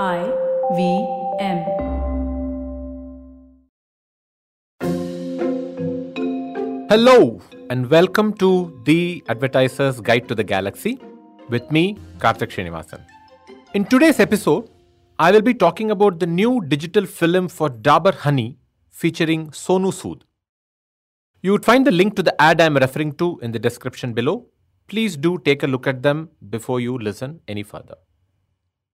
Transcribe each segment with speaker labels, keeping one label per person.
Speaker 1: I V M.
Speaker 2: Hello and welcome to the Advertiser's Guide to the Galaxy with me, Karthik Srinivasan. In today's episode, I will be talking about the new digital film for Dabur Honey featuring Sonu Sood. You would find the link to the ad I am referring to in the description below. Please do take a look at them before you listen any further.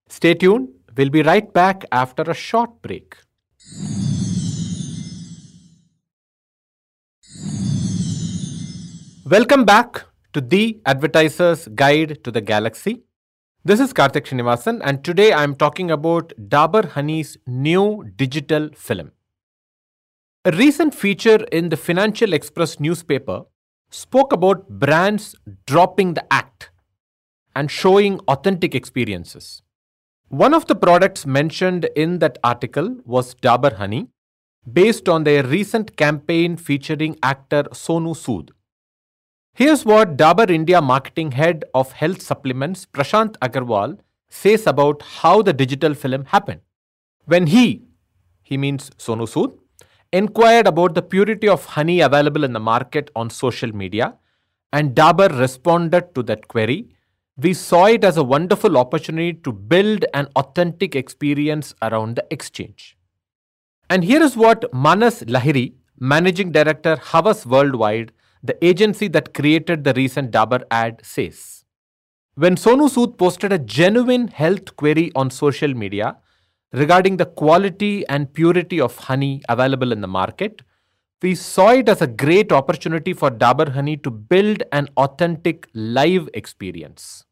Speaker 2: Stay tuned, we'll be right back after a short break. Welcome back to the Advertiser's Guide to the Galaxy. This is Karthik Srinivasan, and today I am talking about Dabur Honey's new digital film. A recent feature in the Financial Express newspaper spoke about brands dropping the act and showing authentic experiences. One of the products mentioned in that article was Dabur Honey, based on their recent campaign featuring actor Sonu Sood. Here's what Dabur India marketing head of health supplements Prashant Agarwal says about how the digital film happened. When he, he means Sonu Sood, inquired about the purity of honey available in the market on social media and Dabur responded to that query, we saw it as a wonderful opportunity to build an authentic experience around the exchange. And here is what Manas Lahiri, Managing Director Havas Worldwide, the agency that created the recent Dabur ad, says. When Sonu Sood posted a genuine health query on social media regarding the quality and purity of honey available in the market, we saw it as a great opportunity for Dabur Honey to build an authentic live experience.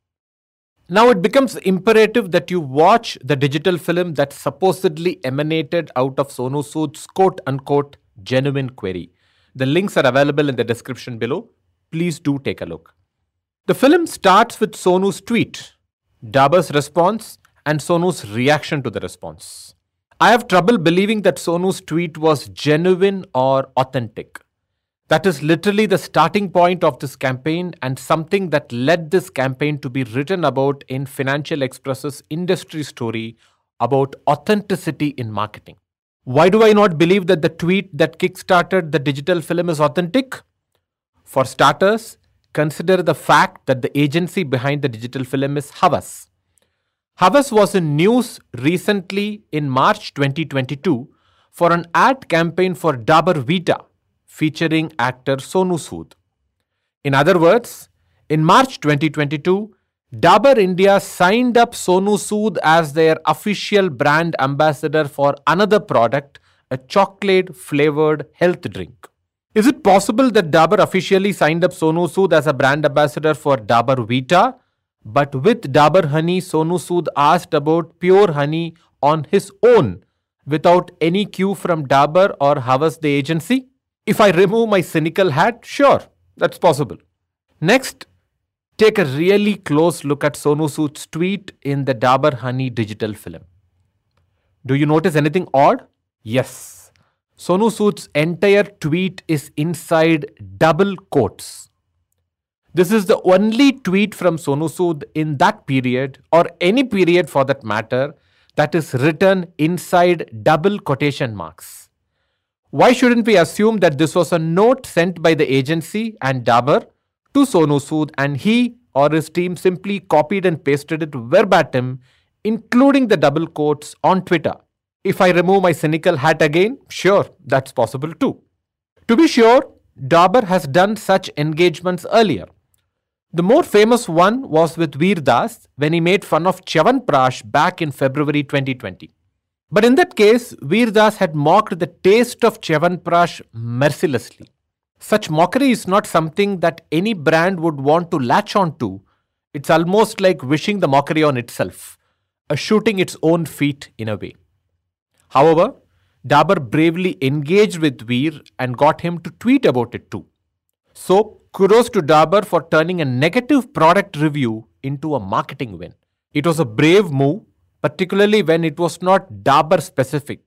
Speaker 2: Now it becomes imperative that you watch the digital film that supposedly emanated out of Sonu Sood's quote unquote genuine query. The links are available in the description below. Please do take a look. The film starts with Sonu's tweet, Dabur's response, and Sonu's reaction to the response. I have trouble believing that Sonu's tweet was genuine or authentic. That is literally the starting point of this campaign and something that led this campaign to be written about in Financial Express's industry story about authenticity in marketing. Why do I not believe that the tweet that kickstarted the digital film is authentic? For starters, consider the fact that the agency behind the digital film is Havas. Havas was in news recently in March 2022 for an ad campaign for Dabur Vita featuring actor Sonu Sood. In other words, in March 2022, Dabur India signed up Sonu Sood as their official brand ambassador for another product, a chocolate flavored health drink. Is it possible that Dabur officially signed up Sonu Sood as a brand ambassador for Dabur Vita? But with Dabur Honey, Sonu Sood asked about pure honey on his own without any cue from Dabur or Havas the agency? If I remove my cynical hat, sure, that's possible. Next, take a really close look at Sonu Sood's tweet in the Dabur Honey digital film. Do you notice anything odd? Yes. Sonu Sood's entire tweet is inside double quotes. This is the only tweet from Sonu Sood in that period, or any period for that matter, that is written inside double quotation marks. Why shouldn't we assume that this was a note sent by the agency and Dabur to Sonu Sood and he or his team simply copied and pasted it verbatim, including the double quotes on Twitter? If I remove my cynical hat again, sure, that's possible too. To be sure, Dabur has done such engagements earlier. The more famous one was with Veer Das when he made fun of Chyawanprash back in February 2020. But in that case, Veer Das had mocked the taste of Chyawanprash mercilessly. Such mockery is not something that any brand would want to latch on to. It's almost like wishing the mockery on itself, a shooting its own feet in a way. However, Dabur bravely engaged with Veer and got him to tweet about it too. So, kudos to Dabur for turning a negative product review into a marketing win. It was a brave move particularly when it was not Dabur specific.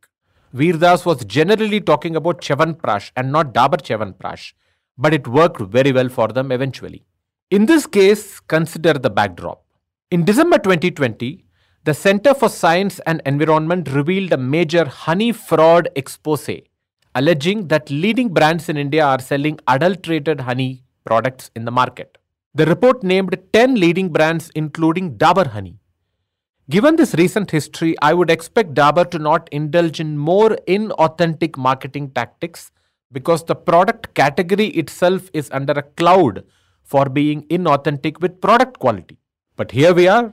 Speaker 2: Veer Das was generally talking about Chyawanprash and not Dabur Chyawanprash, but it worked very well for them eventually. In this case, consider the backdrop. In December 2020, the Center for Science and Environment revealed a major honey fraud expose, alleging that leading brands in India are selling adulterated honey products in the market. The report named 10 leading brands, including Dabur Honey. Given this recent history, I would expect Dabur to not indulge in more inauthentic marketing tactics because the product category itself is under a cloud for being inauthentic with product quality. But here we are,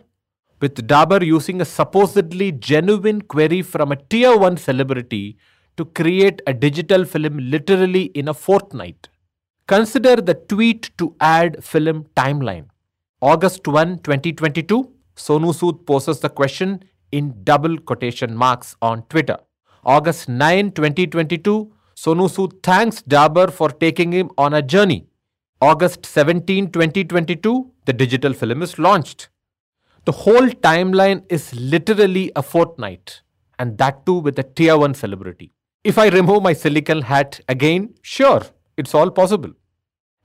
Speaker 2: with Dabur using a supposedly genuine query from a tier 1 celebrity to create a digital film literally in a fortnight. Consider the tweet to ad film timeline. August 1, 2022, Sonu Sood poses the question in double quotation marks on Twitter. August 9, 2022, Sonu Sood thanks Dabur for taking him on a journey. August 17, 2022, the digital film is launched. The whole timeline is literally a fortnight, and that too with a tier 1 celebrity. If I remove my silicon hat again, sure, it's all possible.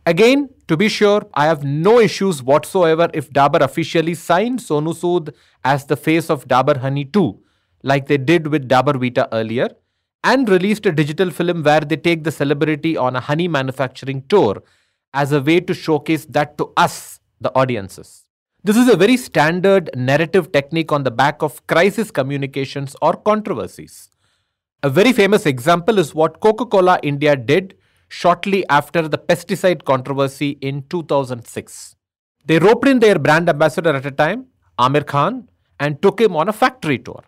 Speaker 2: Again, to be sure, I have no issues whatsoever if Dabur officially signed Sonu Sood as the face of Dabur Honey too, like they did with Dabur Vita earlier, and released a digital film where they take the celebrity on a honey manufacturing tour as a way to showcase that to us, the audiences. This is a very standard narrative technique on the back of crisis communications or controversies. A very famous example is what Coca Cola India did shortly after the pesticide controversy in 2006. They roped in their brand ambassador at a time, Aamir Khan, and took him on a factory tour.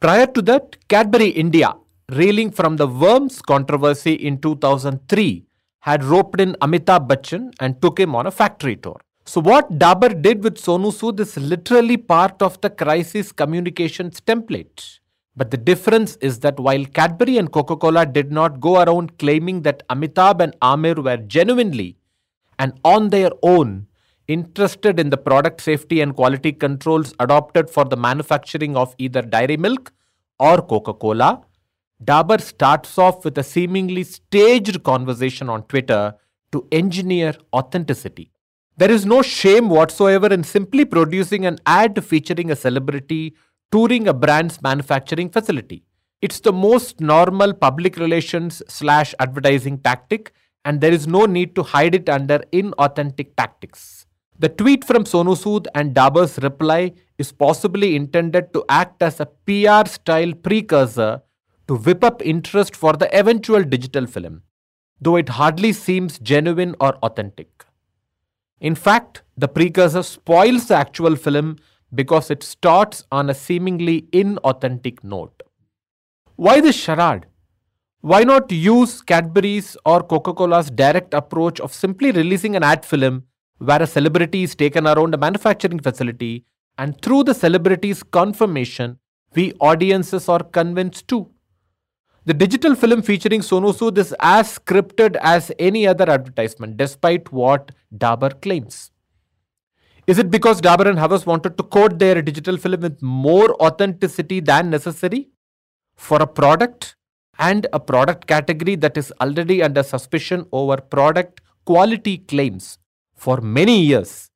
Speaker 2: Prior to that, Cadbury India, reeling from the worms controversy in 2003, had roped in Amitabh Bachchan and took him on a factory tour. So, what Dabur did with Sonu Sood is literally part of the crisis communications template. But the difference is that while Cadbury and Coca Cola did not go around claiming that Amitabh and Aamir were genuinely and on their own interested in the product safety and quality controls adopted for the manufacturing of either dairy milk or Coca Cola, Dabur starts off with a seemingly staged conversation on Twitter to engineer authenticity. There is no shame whatsoever in simply producing an ad featuring a celebrity touring a brand's manufacturing facility. It's the most normal public relations slash advertising tactic, and there is no need to hide it under inauthentic tactics. The tweet from Sonu Sood and Dabur's reply is possibly intended to act as a PR style precursor to whip up interest for the eventual digital film, though it hardly seems genuine or authentic. In fact, the precursor spoils the actual film because it starts on a seemingly inauthentic note. Why this charade? Why not use Cadbury's or Coca Cola's direct approach of simply releasing an ad film where a celebrity is taken around a manufacturing facility and through the celebrity's confirmation, we audiences are convinced too? The digital film featuring Sonu Sood is as scripted as any other advertisement, despite what Dabur claims. Is it because Dabur and Havas wanted to code their digital film with more authenticity than necessary for a product and a product category that is already under suspicion over product quality claims for many years?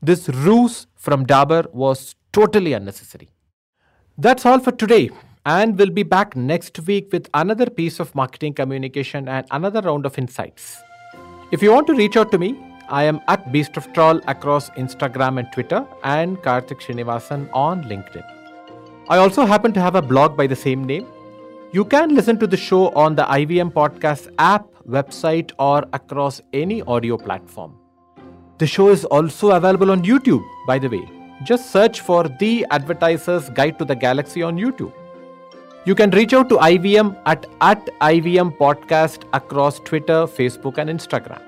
Speaker 2: This ruse from Dabur was totally unnecessary. That's all for today and we'll be back next week with another piece of marketing communication and another round of insights. If you want to reach out to me, I am at Beast of Traal across Instagram and Twitter and Karthik Srinivasan on LinkedIn. I also happen to have a blog by the same name. You can listen to the show on the IVM Podcast app, website, or across any audio platform. The show is also available on YouTube, by the way. Just search for The Advertiser's Guide to the Galaxy on YouTube. You can reach out to IVM at, at IVM Podcast across Twitter, Facebook, and Instagram.